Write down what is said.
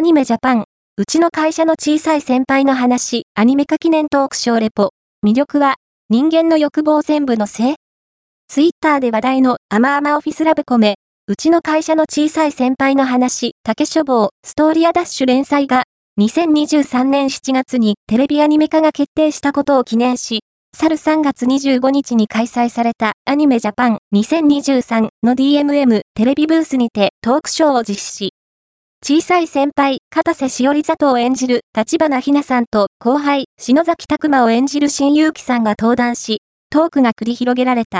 アニメジャパン、うちの会社の小さい先輩の話、アニメ化記念トークショーレポ。魅力は、人間の欲望全部のせい？ツイッターで話題のアマアマオフィスラブコメ、うちの会社の小さい先輩の話、竹書房、ストーリアダッシュ連載が、2023年7月にテレビアニメ化が決定したことを記念し、去る3月25日に開催されたアニメジャパン。2023の DMM テレビブースにてトークショーを実施。小さい先輩、片瀬しおり里を演じる立花ひなさんと後輩、篠崎拓馬を演じる新勇気さんが登壇し、トークが繰り広げられた。